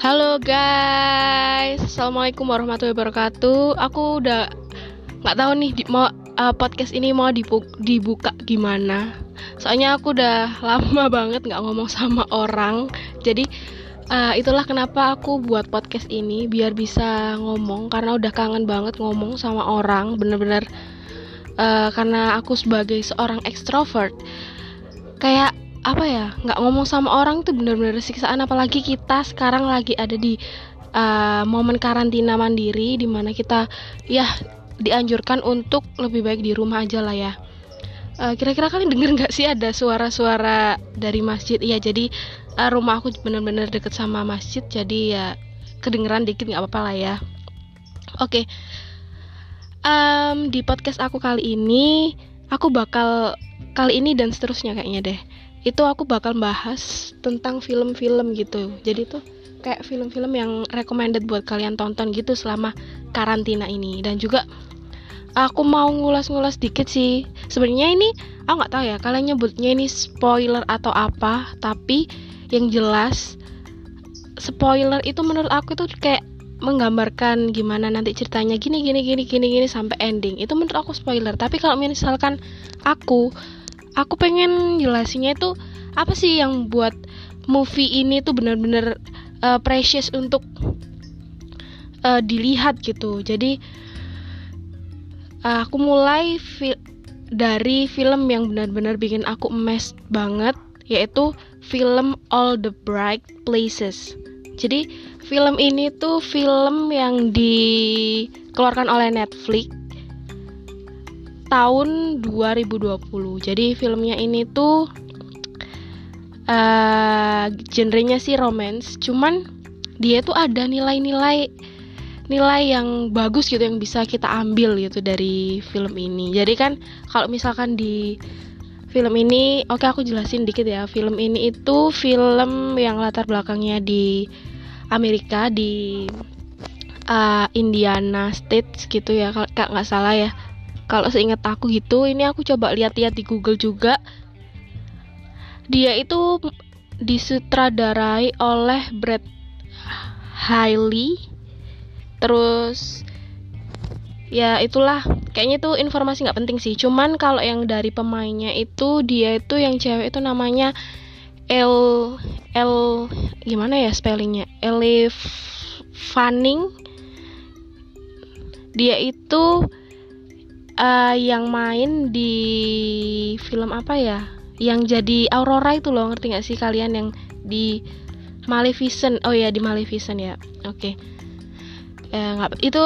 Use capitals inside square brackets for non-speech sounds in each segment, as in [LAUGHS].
Halo guys, assalamualaikum warahmatullahi wabarakatuh. Aku udah nggak tahu nih di, mau uh, podcast ini mau dibuka, dibuka gimana. Soalnya aku udah [LAUGHS] lama banget nggak ngomong sama orang. Jadi uh, itulah kenapa aku buat podcast ini biar bisa ngomong karena udah kangen banget ngomong sama orang. Bener-bener uh, karena aku sebagai seorang ekstrovert kayak apa ya nggak ngomong sama orang tuh bener-bener siksaan. Apalagi kita sekarang lagi ada di uh, momen karantina mandiri di mana kita ya dianjurkan untuk lebih baik di rumah aja lah ya. Uh, kira-kira kalian denger nggak sih ada suara-suara dari masjid? Iya jadi uh, rumah aku bener-bener deket sama masjid jadi ya kedengeran dikit nggak apa-apa lah ya. Oke. Okay. um, di podcast aku kali ini aku bakal kali ini dan seterusnya kayaknya deh itu aku bakal bahas tentang film-film gitu. Jadi tuh kayak film-film yang recommended buat kalian tonton gitu selama karantina ini. Dan juga aku mau ngulas-ngulas dikit sih. Sebenarnya ini aku nggak tahu ya kalian nyebutnya ini spoiler atau apa tapi yang jelas spoiler itu menurut aku tuh kayak menggambarkan gimana nanti ceritanya gini gini gini gini gini sampai ending. Itu menurut aku spoiler. Tapi kalau misalkan aku aku pengen jelasinnya itu apa sih yang buat movie ini tuh bener-bener uh, precious untuk uh, dilihat gitu. Jadi uh, aku mulai fi dari film yang benar-benar bikin aku emes banget yaitu film All the Bright Places. Jadi film ini tuh film yang dikeluarkan oleh Netflix tahun 2020. Jadi filmnya ini tuh uh, genrenya sih romance, cuman dia tuh ada nilai-nilai nilai yang bagus gitu yang bisa kita ambil gitu dari film ini. Jadi kan kalau misalkan di film ini, oke okay, aku jelasin dikit ya. Film ini itu film yang latar belakangnya di Amerika di uh, Indiana States gitu ya, kalau nggak salah ya kalau seingat aku gitu ini aku coba lihat-lihat di Google juga. Dia itu disutradarai oleh Brad Hailey terus ya itulah. Kayaknya itu informasi nggak penting sih. Cuman kalau yang dari pemainnya itu dia itu yang cewek itu namanya L L gimana ya spellingnya? Elif Fanning. Dia itu uh, yang main di film apa ya? Yang jadi Aurora itu loh ngerti gak sih kalian yang di Maleficent? Oh ya di Maleficent ya. Oke. Okay. ya, itu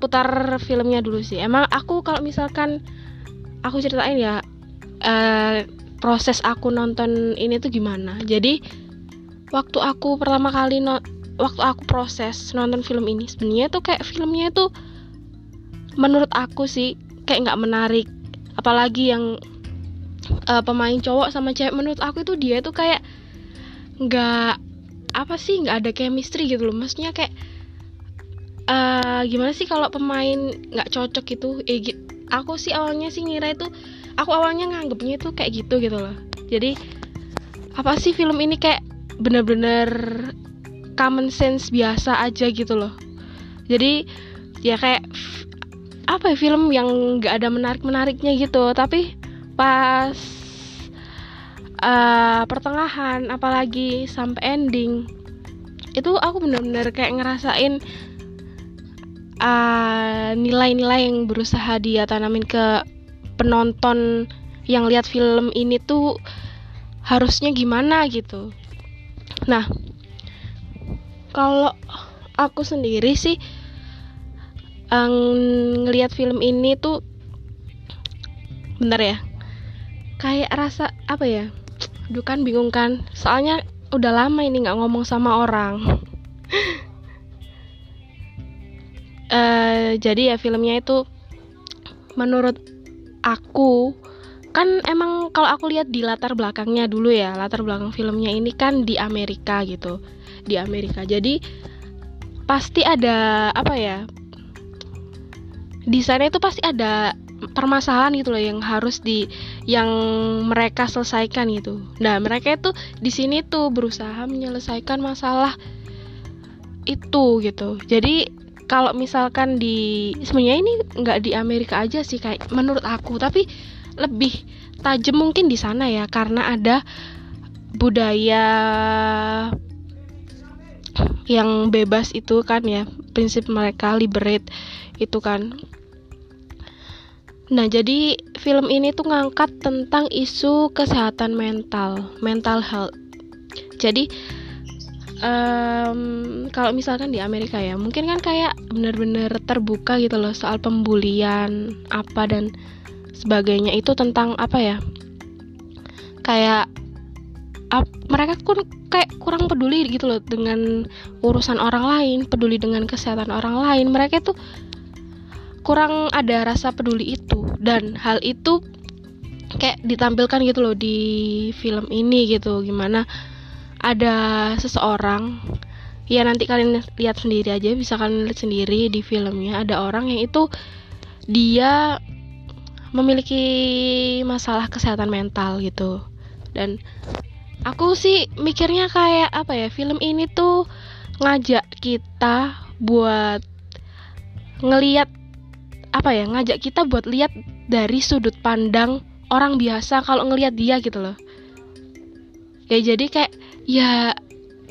putar filmnya dulu sih. Emang aku kalau misalkan aku ceritain ya uh, proses aku nonton ini tuh gimana. Jadi waktu aku pertama kali no waktu aku proses nonton film ini sebenarnya tuh kayak filmnya tuh menurut aku sih kayak nggak menarik. Apalagi yang uh, pemain cowok sama cewek menurut aku itu dia tuh kayak nggak apa sih nggak ada chemistry gitu loh. Maksudnya kayak uh, gimana sih kalau pemain nggak cocok gitu eh aku sih awalnya sih ngira itu aku awalnya nganggepnya itu kayak gitu gitu loh. Jadi apa sih film ini kayak bener-bener common sense biasa aja gitu loh. Jadi ya kayak apa ya film yang nggak ada menarik menariknya gitu. Tapi pas uh, pertengahan apalagi sampai ending itu aku bener-bener kayak ngerasain eh, nilai-nilai yang berusaha dia tanamin ke penonton yang lihat film ini tuh harusnya gimana gitu. Nah kalau aku sendiri sih um, ngelihat film ini tuh bener ya? Kayak rasa apa ya? Aduh kan bingung kan? Soalnya udah lama ini nggak ngomong sama orang. Uh, [LAUGHS] jadi ya filmnya itu menurut aku kan emang kalau aku lihat di latar belakangnya dulu ya latar belakang filmnya ini kan di Amerika gitu di Amerika. Jadi pasti ada apa ya di sana itu pasti ada permasalahan gitu loh yang harus di yang mereka selesaikan gitu. Nah, mereka itu di sini tuh berusaha menyelesaikan masalah itu gitu jadi kalau misalkan di sebenarnya ini nggak di Amerika aja sih kayak menurut aku tapi lebih tajam mungkin di sana ya karena ada budaya yang bebas itu kan ya prinsip mereka liberate itu kan. Nah jadi film ini tuh ngangkat tentang isu kesehatan mental mental health. Jadi um, kalau misalkan di Amerika ya mungkin kan kayak bener-bener terbuka gitu loh soal pembulian apa dan sebagainya. Itu tentang apa ya? Kayak ap, mereka pun kayak kurang peduli gitu loh dengan urusan orang lain peduli dengan kesehatan orang lain. Mereka itu kurang ada rasa peduli itu. Dan hal itu kayak ditampilkan gitu loh di film ini gitu. Gimana ada seseorang ya nanti kalian lihat sendiri aja bisa kalian lihat sendiri di filmnya ada orang yang itu dia memiliki masalah kesehatan mental gitu. Dan aku sih mikirnya kayak apa ya film ini tuh ngajak kita buat ngeliat apa ya ngajak kita buat lihat dari sudut pandang orang biasa kalau ngelihat dia gitu loh. Ya jadi kayak ya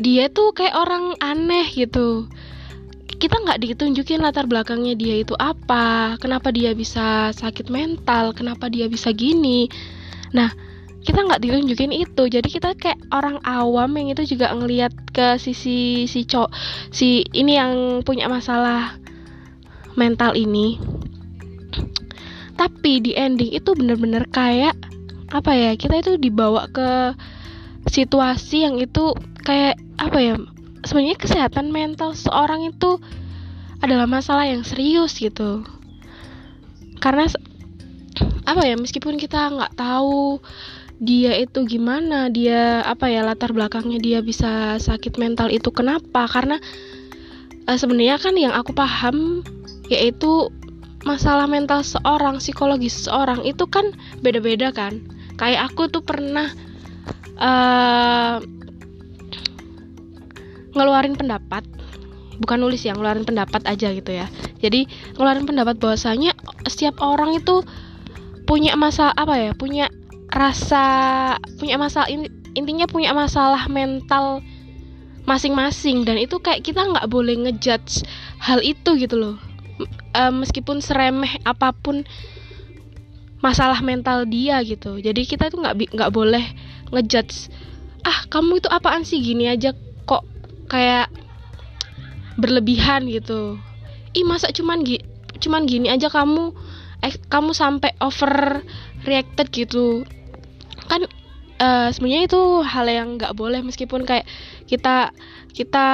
dia tuh kayak orang aneh gitu. Kita nggak ditunjukin latar belakangnya dia itu apa kenapa dia bisa sakit mental kenapa dia bisa gini. Nah kita nggak ditunjukin itu. Jadi kita kayak orang awam yang itu juga ngelihat ke sisi si cowok si ini yang punya masalah mental ini tapi di ending itu bener-bener kayak apa ya kita itu dibawa ke situasi yang itu kayak apa ya sebenarnya kesehatan mental seorang itu adalah masalah yang serius gitu. Karena apa ya meskipun kita nggak tahu dia itu gimana dia apa ya latar belakangnya dia bisa sakit mental itu kenapa karena uh, sebenarnya kan yang aku paham yaitu masalah mental seorang psikologis seorang itu kan beda-beda kan. Kayak aku tuh pernah uh, ngeluarin pendapat. Bukan nulis ya ngeluarin pendapat aja gitu ya. Jadi ngeluarin pendapat bahwasanya setiap orang itu punya masalah apa ya punya rasa punya masalah intinya punya masalah mental masing-masing. Dan itu kayak kita nggak boleh ngejudge hal itu gitu loh e, meskipun seremeh apa pun masalah mental dia gitu. Jadi kita tuh nggak nggak boleh ngejudge ah kamu itu apaan sih? Gini aja kok kayak berlebihan gitu. Ih masa cuman gi cuman gini aja kamu eh kamu sampai over reacted gitu. Kan uh, sebenarnya itu hal yang nggak boleh meskipun kayak kita kita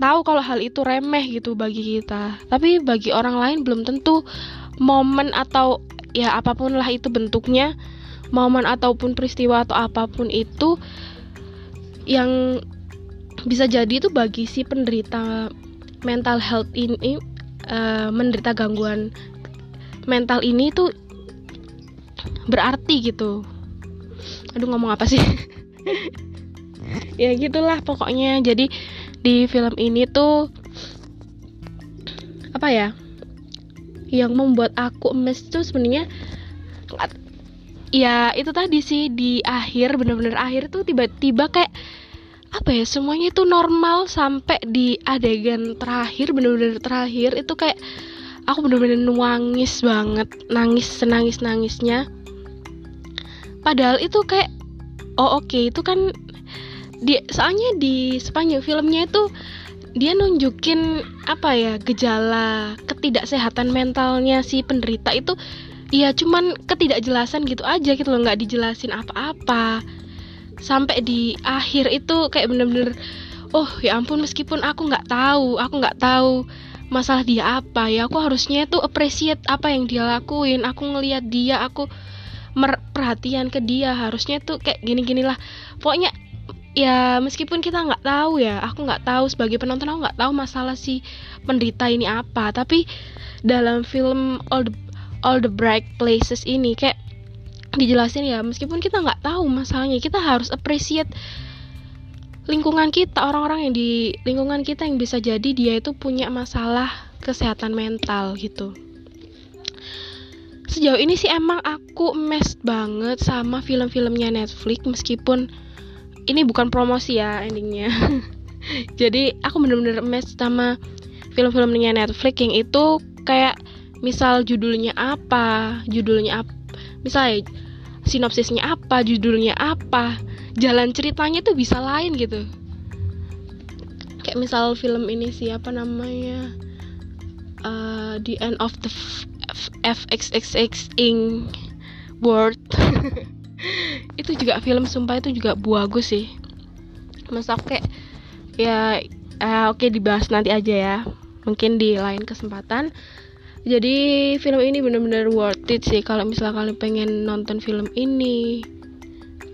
tahu kalau hal itu remeh gitu bagi kita. Tapi bagi orang lain belum tentu momen atau ya apa pun lah itu bentuknya momen ataupun peristiwa atau apa pun itu yang bisa jadi itu bagi si penderita mental health ini uh, menderita gangguan mental ini tuh berarti gitu. Aduh ngomong apa sih? [LAUGHS] Ya gitulah pokoknya. Jadi di film ini tuh apa ya yang membuat aku emes tuh sebenarnya ya itu tadi sih di akhir bener-bener akhir tuh tiba-tiba kayak apa ya semuanya itu normal sampai di adegan terakhir bener-bener terakhir itu kayak aku bener-bener nangis banget nangis senangis nangisnya padahal itu kayak oh oke okay, itu kan di soalnya di sepanjang filmnya itu dia nunjukin apa ya gejala ketidaksehatan mentalnya si penderita itu Iya cuman ketidakjelasan gitu aja gitu loh nggak dijelasin apa-apa. Sampai di akhir itu kayak bener-bener oh ya ampun meskipun aku nggak tahu aku nggak tahu masalah dia apa ya aku harusnya tuh appreciate apa yang dia lakuin aku ngelihat dia aku perhatian ke dia harusnya tuh kayak gini ginilah pokoknya ya meskipun kita nggak tahu ya aku nggak tahu sebagai penonton aku nggak tahu masalah si penderita ini apa. Tapi dalam film All the all the bright places ini kayak dijelasin ya meskipun kita nggak tahu masalahnya kita harus appreciate lingkungan kita orang-orang yang di lingkungan kita yang bisa jadi dia itu punya masalah kesehatan mental gitu. Sejauh ini sih emang aku mes banget sama film-filmnya Netflix meskipun ini bukan promosi ya endingnya. [LAUGHS] Jadi aku bener-bener mes sama film-filmnya Netflix yang itu kayak misal judulnya apa judulnya apa misalnya sinopsisnya apa judulnya apa jalan ceritanya tuh bisa lain gitu. Kayak misal film ini siapa namanya uh, the end of the FXXX ing world [LAUGHS] itu juga film sumpah itu juga bagus sih. Masa kayak ya uh, oke okay, dibahas nanti aja ya. Mungkin di lain kesempatan. Jadi film ini bener-bener worth it sih kalau misalnya kalian pengen nonton film ini.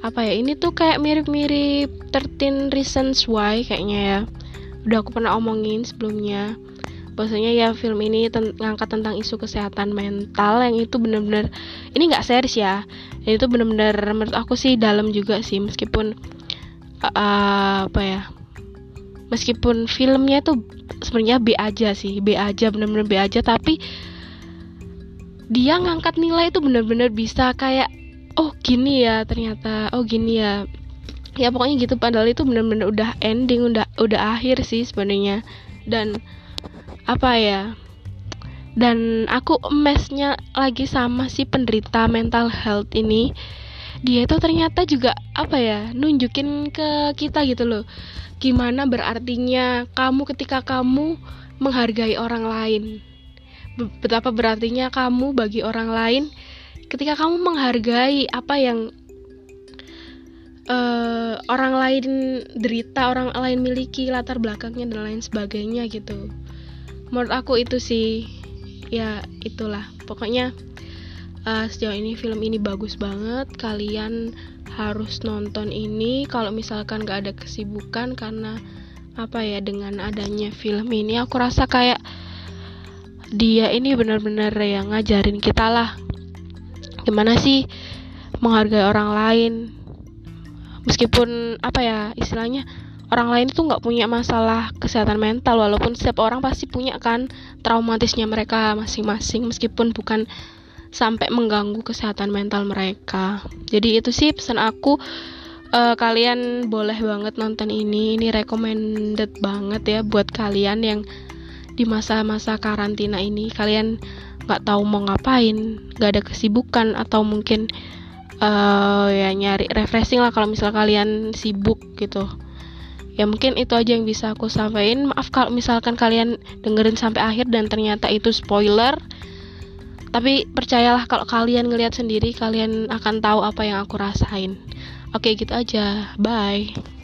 Apa ya ini tuh kayak mirip-mirip 13 Reasons Why kayaknya ya. Udah aku pernah omongin sebelumnya bahwasanya ya film ini ten ngangkat tentang isu kesehatan mental yang itu bener-bener ini nggak serius ya. Ini tuh bener-bener menurut aku sih dalam juga sih meskipun uh, apa ya meskipun filmnya tuh sebenarnya B aja sih B aja bener-bener B aja tapi dia ngangkat nilai itu bener-bener bisa kayak oh gini ya ternyata oh gini ya. Ya pokoknya gitu padahal itu bener-bener udah ending udah udah akhir sih sebenarnya. Dan apa ya? Dan aku mesnya lagi sama si penderita mental health ini. Dia itu ternyata juga apa ya nunjukin ke kita gitu loh. Gimana berartinya kamu ketika kamu menghargai orang lain. Betapa berartinya kamu bagi orang lain ketika kamu menghargai apa yang uh, orang lain derita, orang lain miliki latar belakangnya dan lain sebagainya gitu. Menurut aku itu sih ya itulah. Pokoknya uh, sejauh ini film ini bagus banget. Kalian harus nonton ini kalau misalkan gak ada kesibukan karena apa ya dengan adanya film ini aku rasa kayak dia ini benar-benar yang ngajarin kita lah gimana sih menghargai orang lain meskipun apa ya istilahnya orang lain itu nggak punya masalah kesehatan mental walaupun setiap orang pasti punya kan traumatisnya mereka masing-masing meskipun bukan sampai mengganggu kesehatan mental mereka. Jadi itu sih pesan aku uh, kalian boleh banget nonton ini. Ini recommended banget ya buat kalian yang di masa-masa karantina ini. Kalian nggak tahu mau ngapain nggak ada kesibukan atau mungkin uh, ya nyari refreshing lah kalau misal kalian sibuk gitu ya mungkin itu aja yang bisa aku sampaikan. Maaf kalau misalkan kalian dengerin sampai akhir dan ternyata itu spoiler. Tapi percayalah kalau kalian ngelihat sendiri kalian akan tahu apa yang aku rasain. Oke gitu aja. Bye